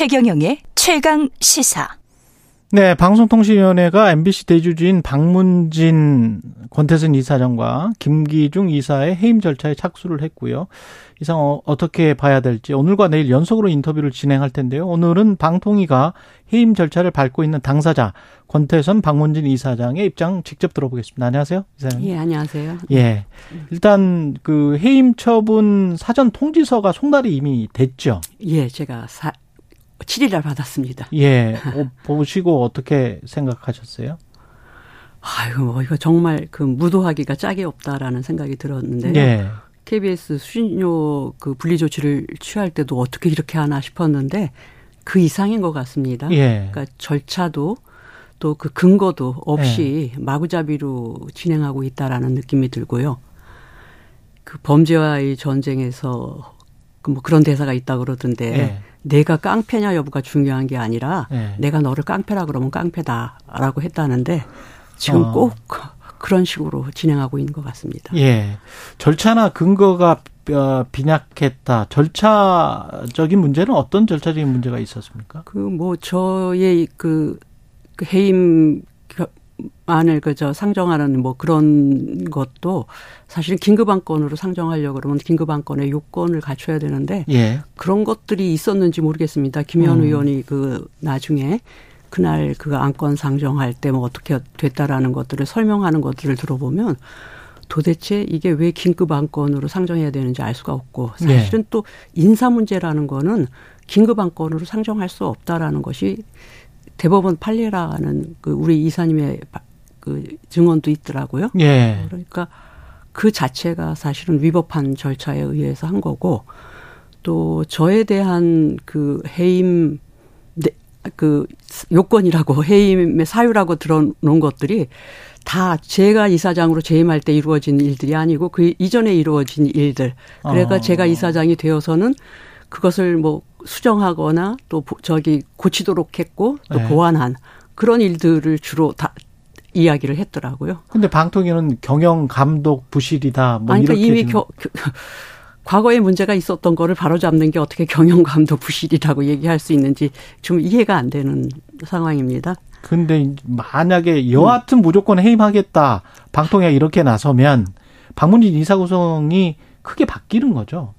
최경영의 최강 시사. 네, 방송통신위원회가 MBC 대주주인 박문진 권태선 이사장과 김기중 이사의 해임 절차에 착수를 했고요. 이상 어, 어떻게 봐야 될지 오늘과 내일 연속으로 인터뷰를 진행할 텐데요. 오늘은 방통위가 해임 절차를 밟고 있는 당사자 권태선 박문진 이사장의 입장 직접 들어보겠습니다. 안녕하세요, 이사장. 예, 안녕하세요. 예, 일단 그 해임 처분 사전 통지서가 송달이 이미 됐죠. 예, 제가 사, 7일날 받았습니다. 예, 보시고 어떻게 생각하셨어요? 아이고, 뭐 이거 정말 그 무도하기가 짝이 없다라는 생각이 들었는데요. 예. KBS 수신료 그 분리 조치를 취할 때도 어떻게 이렇게 하나 싶었는데 그 이상인 것 같습니다. 예. 그러니까 절차도 또 그 근거도 없이 예. 마구잡이로 진행하고 있다라는 느낌이 들고요. 그 범죄와의 전쟁에서 그 뭐 그런 대사가 있다 그러던데 예. 내가 깡패냐 여부가 중요한 게 아니라 예. 내가 너를 깡패라 그러면 깡패다라고 했다는데 지금 어. 꼭 그런 식으로 진행하고 있는 것 같습니다. 예. 절차나 근거가 어, 빈약했다. 절차적인 문제는 어떤 절차적인 문제가 있었습니까? 그 뭐 저의 그, 그 해임 안을 그저 상정하는 뭐 그런 것도 사실은 긴급안건으로 상정하려고 그러면 긴급안건의 요건을 갖춰야 되는데 예. 그런 것들이 있었는지 모르겠습니다. 김현 음. 의원이 그 나중에 그날 그 안건 상정할 때 뭐 어떻게 됐다라는 것들을 설명하는 것들을 들어보면 도대체 이게 왜 긴급 안건으로 상정해야 되는지 알 수가 없고 네. 사실은 네. 또 인사 문제라는 거는 긴급 안건으로 상정할 수 없다라는 것이 대법원 판례라는 그 우리 이사님의 그 증언도 있더라고요. 예. 그러니까 그 자체가 사실은 위법한 절차에 의해서 한 거고 또 저에 대한 그 해임 그 요건이라고 해임의 사유라고 들어놓은 것들이 다 제가 이사장으로 재임할 때 이루어진 일들이 아니고 그 이전에 이루어진 일들. 그러니까 어. 제가 이사장이 되어서는 그것을 뭐 수정하거나 또 저기 고치도록 했고 또 네. 보완한 그런 일들을 주로 다 이야기를 했더라고요. 근데 방통위는 경영 감독 부실이다. 뭐 아니, 그러니까 이미 겨, 과거에 문제가 있었던 거를 바로잡는 게 어떻게 경영감도 부실이라고 얘기할 수 있는지 좀 이해가 안 되는 상황입니다. 근데 만약에 여하튼 음. 무조건 해임하겠다 방통위가 이렇게 나서면 박문진 이사 구성이 크게 바뀌는 거죠.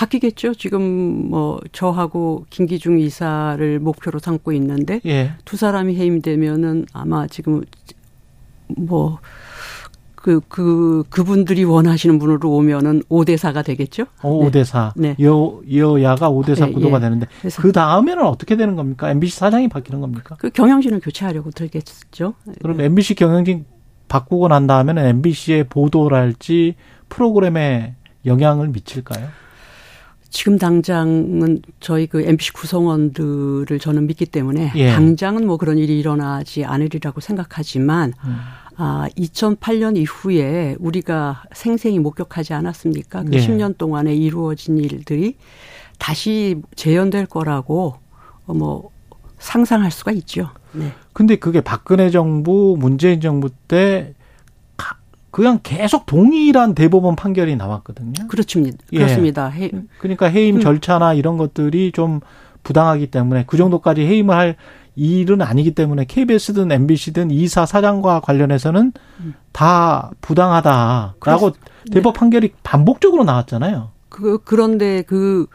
바뀌겠죠. 지금 뭐 저하고 김기중 이사를 목표로 삼고 있는데 예. 두 사람이 해임되면은 아마 지금 뭐 그, 그, 그분들이 원하시는 분으로 오면은 5대4가 되겠죠? 오, 어, 5대4. 네. 여, 여야가 5대4 네, 구도가 예. 되는데. 그 다음에는 어떻게 되는 겁니까? MBC 사장이 바뀌는 겁니까? 그 경영진을 교체하려고 들겠죠. 그럼 네. MBC 경영진 바꾸고 난 다음에는 MBC의 보도랄지 프로그램에 영향을 미칠까요? 지금 당장은 저희 그 MBC 구성원들을 저는 믿기 때문에 예. 당장은 뭐 그런 일이 일어나지 않으리라고 생각하지만 음. 아, 2008년 이후에 우리가 생생히 목격하지 않았습니까? 그 네. 10년 동안에 이루어진 일들이 다시 재현될 거라고 어, 뭐 상상할 수가 있죠. 네. 근데 그게 박근혜 정부, 문재인 정부 때 그냥 계속 동일한 대법원 판결이 나왔거든요. 그렇습니다. 예. 그렇습니다. 해, 그러니까 해임 음. 절차나 이런 것들이 좀 부당하기 때문에 그 정도까지 해임을 할 일은 아니기 때문에 KBS든 MBC든 이사 사장과 관련해서는 다 부당하다라고 네. 대법 판결이 반복적으로 나왔잖아요. 그 그런데 그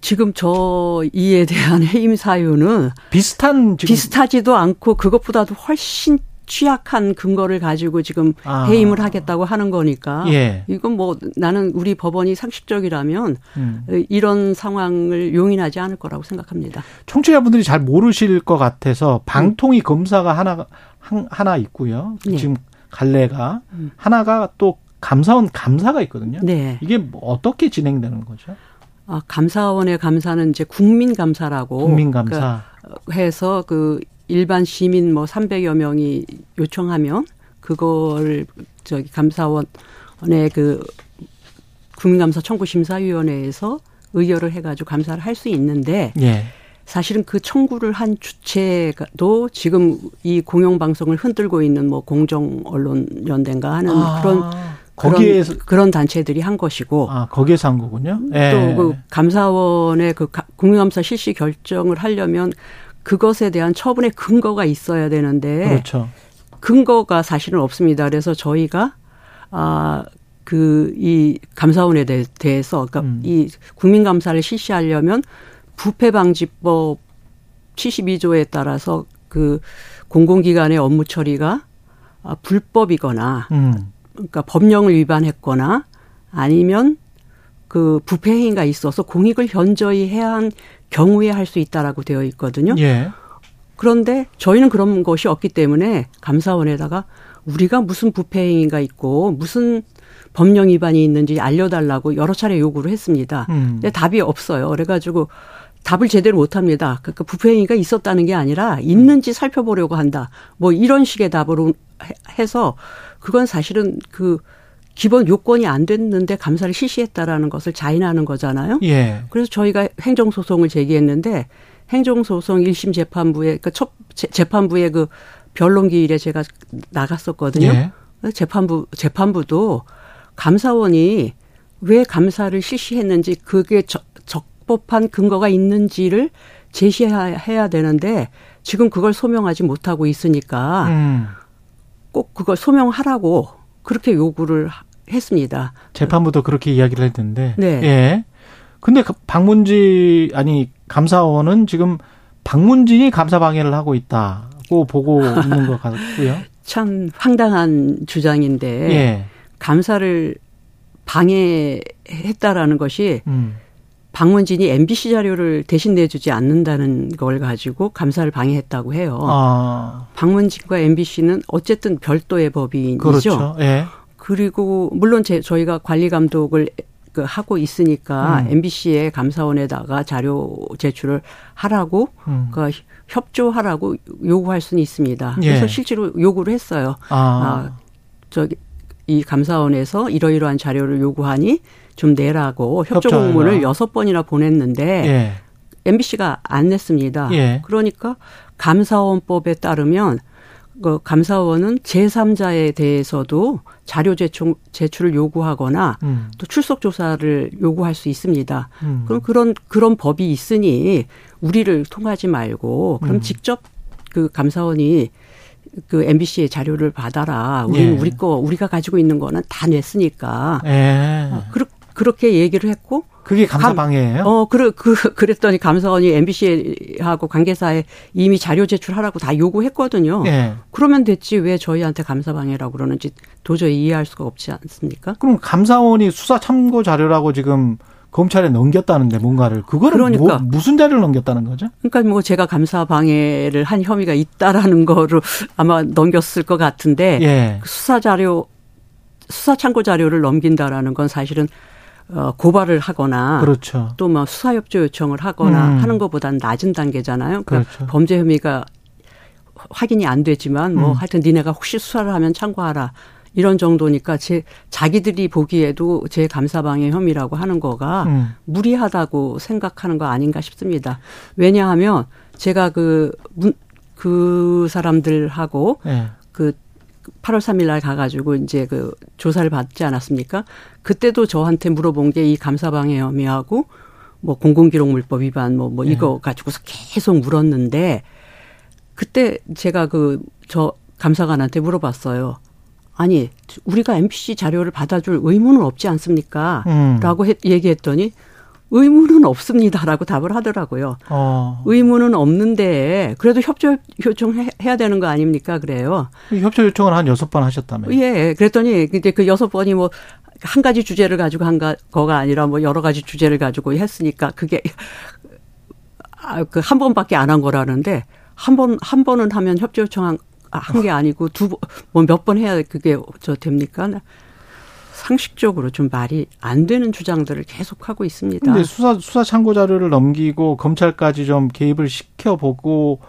지금 저 이에 대한 해임 사유는 비슷한 비슷하지도 않고 그것보다도 훨씬 취약한 근거를 가지고 지금 아. 해임을 하겠다고 하는 거니까 예. 이건 뭐 나는 우리 법원이 상식적이라면 음. 이런 상황을 용인하지 않을 거라고 생각합니다. 청취자분들이 잘 모르실 것 같아서 방통위 음. 검사가 하나 하나 있고요. 네. 지금 갈래가 음. 하나가 또 감사원 감사가 있거든요. 네. 이게 뭐 어떻게 진행되는 거죠? 아, 감사원의 감사는 이제 국민 감사라고 국민 감사 그러니까 해서 그 일반 시민 뭐 300여 명이 요청하면 그걸 저기 감사원의 그 국민감사 청구심사위원회에서 의결을 해가지고 감사를 할 수 있는데 예. 사실은 그 청구를 한 주체도 지금 이 공영방송을 흔들고 있는 뭐 공정언론연대인가 하는 아. 그런 거기에서 그런, 그런 단체들이 한 것이고 아 거기에서 한 거군요. 예. 또그 감사원의 그 국민감사 실시 결정을 하려면 그것에 대한 처분의 근거가 있어야 되는데 그렇죠. 근거가 사실은 없습니다. 그래서 저희가 아 그 이 감사원에 대 해서 그러니까 음. 이 국민 감사를 실시하려면 부패 방지법 72조에 따라서 그 공공기관의 업무 처리가 아, 불법이거나 음. 그러니까 법령을 위반했거나 아니면 그 부패 행위가 있어서 공익을 현저히 해야 한 경우에 할 수 있다라고 되어 있거든요. 예. 그런데 저희는 그런 것이 없기 때문에 감사원에다가 우리가 무슨 부패 행위가 있고 무슨 법령 위반이 있는지 알려달라고 여러 차례 요구를 했습니다. 음. 근데 답이 없어요. 그래가지고 답을 제대로 못 합니다. 그러니까 부패 행위가 있었다는 게 아니라 있는지 살펴보려고 한다. 뭐 이런 식의 답으로 해서 그건 사실은 그 기본 요건이 안 됐는데 감사를 실시했다라는 것을 자인하는 거잖아요. 예. 그래서 저희가 행정소송을 제기했는데 행정소송 1심 재판부에 그첫 재판부의 그 변론 기일에 제가 나갔었거든요. 예. 재판부 재판부도 감사원이 왜 감사를 실시했는지 그게 적, 적법한 근거가 있는지를 제시해야 되는데 지금 그걸 소명하지 못하고 있으니까 음. 꼭 그걸 소명하라고 그렇게 요구를 했습니다. 재판부도 그렇게 이야기를 했는데. 네. 예. 근데 그 방문지 아니 감사원은 지금 방문진이 감사 방해를 하고 있다고 보고 있는 것 같고요. 참 황당한 주장인데 예. 감사를 방해했다라는 것이 음. 방문진이 MBC 자료를 대신 내주지 않는다는 걸 가지고 감사를 방해했다고 해요. 아. 방문진과 MBC는 어쨌든 별도의 법인이죠. 그렇죠. 예. 그리고 물론 제, 저희가 관리 감독을 그 하고 있으니까 음. MBC의 감사원에다가 자료 제출을 하라고 음. 그 협조하라고 요구할 수는 있습니다. 예. 그래서 실제로 요구를 했어요. 아. 아 저기 이 감사원에서 이러이러한 자료를 요구하니 좀 내라고 협조 공문을 여섯 번이나 보냈는데 예. MBC가 안 냈습니다. 예. 그러니까 감사원법에 따르면 그 감사원은 제3자에 대해서도 자료 제출, 제출을 요구하거나 음. 또 출석 조사를 요구할 수 있습니다. 음. 그럼 그런 그런 법이 있으니 우리를 통하지 말고 그럼 음. 직접 그 감사원이 그 MBC의 자료를 받아라. 우리는 예. 우리 거 우리가 가지고 있는 거는 다 냈으니까. 예. 어, 그렇 그렇게 얘기를 했고 그게 감사 방해예요? 어, 그, 그, 그랬더니 감사원이 MBC하고 관계사에 이미 자료 제출하라고 다 요구했거든요. 네. 그러면 됐지 왜 저희한테 감사 방해라고 그러는지 도저히 이해할 수가 없지 않습니까? 그럼 감사원이 수사 참고 자료라고 지금 검찰에 넘겼다는데 뭔가를 그거를 뭐 그러니까. 뭐, 무슨 자료를 넘겼다는 거죠? 그러니까 뭐 제가 감사 방해를 한 혐의가 있다라는 거로 아마 넘겼을 것 같은데 예. 수사 자료 수사 참고 자료를 넘긴다라는 건 사실은 어, 고발을 하거나 그렇죠. 또뭐 수사협조 요청을 하거나 음. 하는 것보다는 낮은 단계잖아요. 그러니까 그렇죠. 범죄 혐의가 확인이 안 되지만 뭐 음. 하여튼 니네가 혹시 수사를 하면 참고하라. 이런 정도니까 제 자기들이 보기에도 제 감사방해 혐의라고 하는 거가 음. 무리하다고 생각하는 거 아닌가 싶습니다. 왜냐하면 제가 그, 그 사람들하고 네. 그 8월 3일 날 가가지고 이제 그 조사를 받지 않았습니까? 그때도 저한테 물어본 게 이 감사방해 혐의하고 뭐 공공기록물법 위반 뭐, 뭐 네. 이거 가지고서 계속 물었는데 그때 제가 그 저 감사관한테 물어봤어요. 아니, 우리가 MBC 자료를 받아줄 의무는 없지 않습니까? 음. 라고 얘기했더니 의무는 없습니다라고 답을 하더라고요. 어. 의무는 없는데 그래도 협조 요청해야 되는 거 아닙니까? 그래요. 협조 요청을 한 여섯 번 하셨다면요? 예. 그랬더니 이제 그 여섯 번이 뭐 한 가지 주제를 가지고 한 거가 아니라 뭐 여러 가지 주제를 가지고 했으니까 그게 아, 그한 번밖에 안 한 거라는데 한 번, 한 번은 하면 협조 요청한 한 게 아니고 두 번, 뭐몇번 해야 그게 저 됩니까? 상식적으로 좀 말이 안 되는 주장들을 계속 하고 있습니다. 근데 수사 수사 참고 자료를 넘기고 검찰까지 좀 개입을 시켜 보고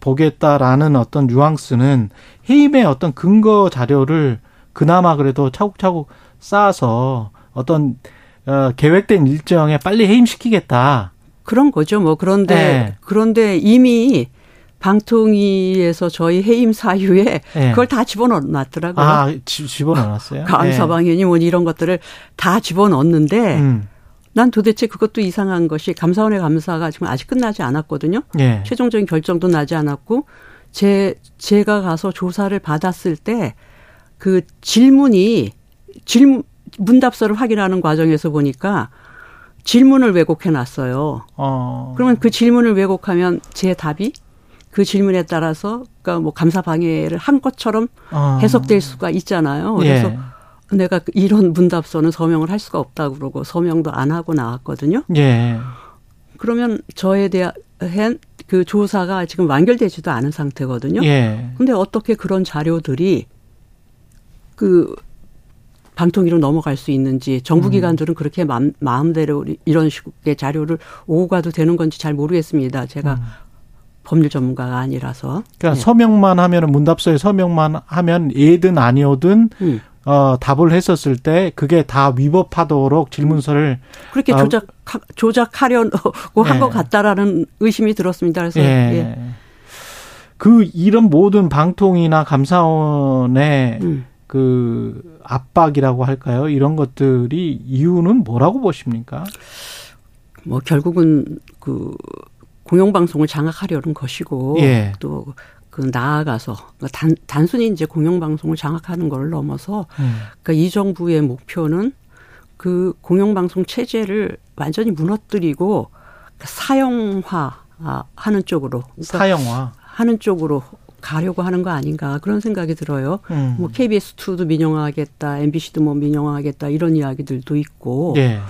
보겠다라는 어떤 뉘앙스는 해임의 어떤 근거 자료를 그나마 그래도 차곡차곡 쌓아서 어떤 어, 계획된 일정에 빨리 해임시키겠다. 그런 거죠. 뭐 그런데 네. 그런데 이미 방통위에서 저희 해임 사유에 예. 그걸 다 집어넣었더라고요. 아, 지- 집어넣었어요? 감사방해니 뭐 이런 것들을 다 집어넣었는데 예. 음. 난 도대체 그것도 이상한 것이 감사원의 감사가 지금 아직 끝나지 않았거든요. 예. 최종적인 결정도 나지 않았고 제 제가 가서 조사를 받았을 때 그 질문이 질문 문답서를 확인하는 과정에서 보니까 질문을 왜곡해 놨어요. 어. 그러면 그 질문을 왜곡하면 제 답이 그 질문에 따라서 그러니까 뭐 감사 방해를 한 것처럼 어. 해석될 수가 있잖아요. 그래서 예. 내가 이런 문답서는 서명을 할 수가 없다고 그러고 서명도 안 하고 나왔거든요. 예. 그러면 저에 대한 그 조사가 지금 완결되지도 않은 상태거든요. 예. 근데 어떻게 그런 자료들이 그 방통위로 넘어갈 수 있는지 정부 기관들은 그렇게 마음, 마음대로 이런 식의 자료를 오고 가도 되는 건지 잘 모르겠습니다. 제가 음. 법률 전문가가 아니라서. 그러니까 네. 서명만 하면은 문답서에 서명만 하면 예든 아니오든 음. 어 답을 했었을 때 그게 다 위법하도록 질문서를 그렇게 아, 조작 조작하려고 한 네. 것 같다라는 의심이 들었습니다. 그래서 예. 예. 그 이런 모든 방통이나 감사원의 음. 그 압박이라고 할까요? 이런 것들이 이유는 뭐라고 보십니까? 뭐 결국은 그 공영방송을 장악하려는 것이고 예. 또그 나아가서 그러니까 단, 단순히 이제 공영방송을 장악하는 걸 넘어서 음. 그러니까 이 정부의 목표는 그 공영방송 체제를 완전히 무너뜨리고 사형화 하는 쪽으로 그러니까 사형화. 하는 쪽으로 가려고 하는 거 아닌가 그런 생각이 들어요. 음. 뭐 KBS2도 민영화하겠다, MBC도 뭐 민영화하겠다 이런 이야기들도 있고 예.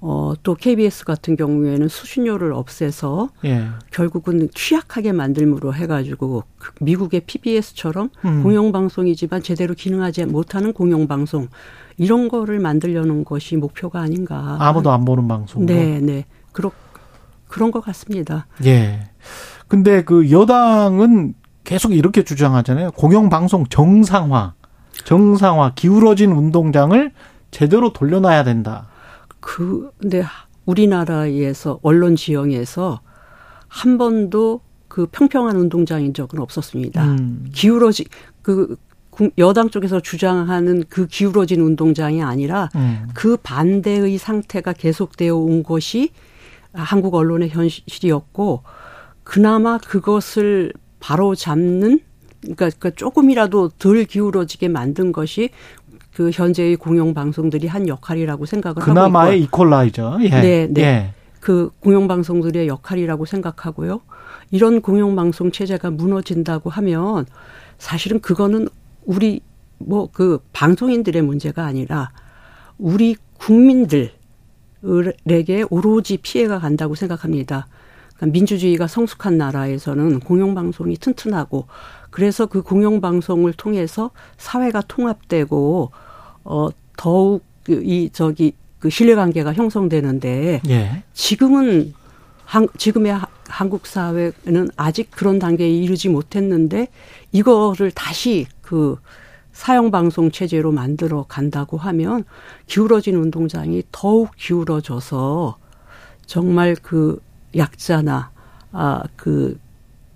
어, 또 KBS 같은 경우에는 수신료를 없애서 예. 결국은 취약하게 만들므로 해가지고 그 미국의 PBS처럼 음. 공영방송이지만 제대로 기능하지 못하는 공영방송 이런 거를 만들려는 것이 목표가 아닌가. 아무도 안 보는 방송으로. 네, 네. 그렇, 그런 것 같습니다. 예. 근데 그 여당은 계속 이렇게 주장하잖아요. 공영방송 정상화, 정상화, 기울어진 운동장을 제대로 돌려놔야 된다. 그, 근데 우리나라에서, 언론 지형에서 한 번도 그 평평한 운동장인 적은 없었습니다. 음. 기울어지, 그, 국- 여당 쪽에서 주장하는 그 기울어진 운동장이 아니라 음. 그 반대의 상태가 계속되어 온 것이 한국 언론의 현실이었고 그나마 그것을 바로 잡는 그러니까, 그러니까 조금이라도 덜 기울어지게 만든 것이 그 현재의 공영 방송들이 한 역할이라고 생각을 하고 그나마의 있고 이퀄라이저. 예. 네, 네. 예. 그 공영 방송들의 역할이라고 생각하고요. 이런 공영 방송 체제가 무너진다고 하면 사실은 그거는 우리 뭐 그 방송인들의 문제가 아니라 우리 국민들에게 오로지 피해가 간다고 생각합니다. 그러니까 민주주의가 성숙한 나라에서는 공영방송이 튼튼하고 그래서 그 공영방송을 통해서 사회가 통합되고 어 더욱 그이 저기 그 신뢰관계가 형성되는데 예. 지금은 한, 지금의 하- 한국 사회는 아직 그런 단계에 이르지 못했는데 이거를 다시 그 사형 방송 체제로 만들어 간다고 하면 기울어진 운동장이 더욱 기울어져서 정말 그 약자나 아그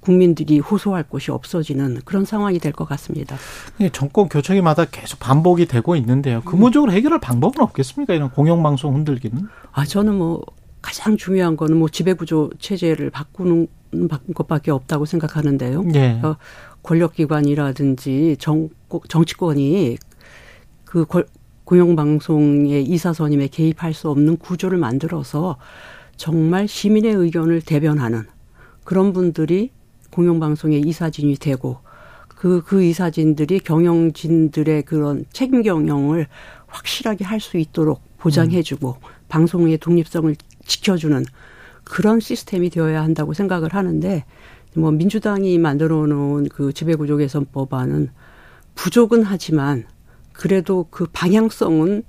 국민들이 호소할 곳이 없어지는 그런 상황이 될 것 같습니다. 이게 정권 교체기마다 계속 반복이 되고 있는데요. 근본적으로 해결할 방법은 없겠습니까? 이런 공영방송 흔들기는. 아 저는 뭐 가장 중요한 거는 뭐 지배구조 체제를 바꾸는 것밖에 없다고 생각하는데요. 예. 어, 권력기관이라든지 정, 정치권이 그 권- 공영방송의 이사선임에 개입할 수 없는 구조를 만들어서 정말 시민의 의견을 대변하는 그런 분들이 공영방송의 이사진이 되고 그, 그 이사진들이 경영진들의 그런 책임 경영을 확실하게 할 수 있도록 보장해주고 방송의 독립성을 지켜주는 그런 시스템이 되어야 한다고 생각을 하는데 뭐 민주당이 만들어 놓은 그 지배구조 개선 법안은 부족은 하지만 그래도 그 방향성은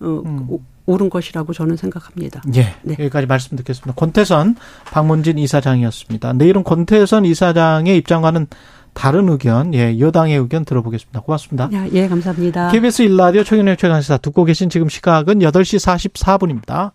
어 음. 오- 옳은 것이라고 저는 생각합니다. 예. 네. 여기까지 말씀 듣겠습니다. 권태선 박문진 이사장이었습니다. 내일은 권태선 이사장의 입장과는 다른 의견, 예, 여당의 의견 들어보겠습니다. 고맙습니다. 야, 예, 감사합니다. KBS 일라디오 최경영 최강시사 듣고 계신 지금 시각은 8시 44분입니다.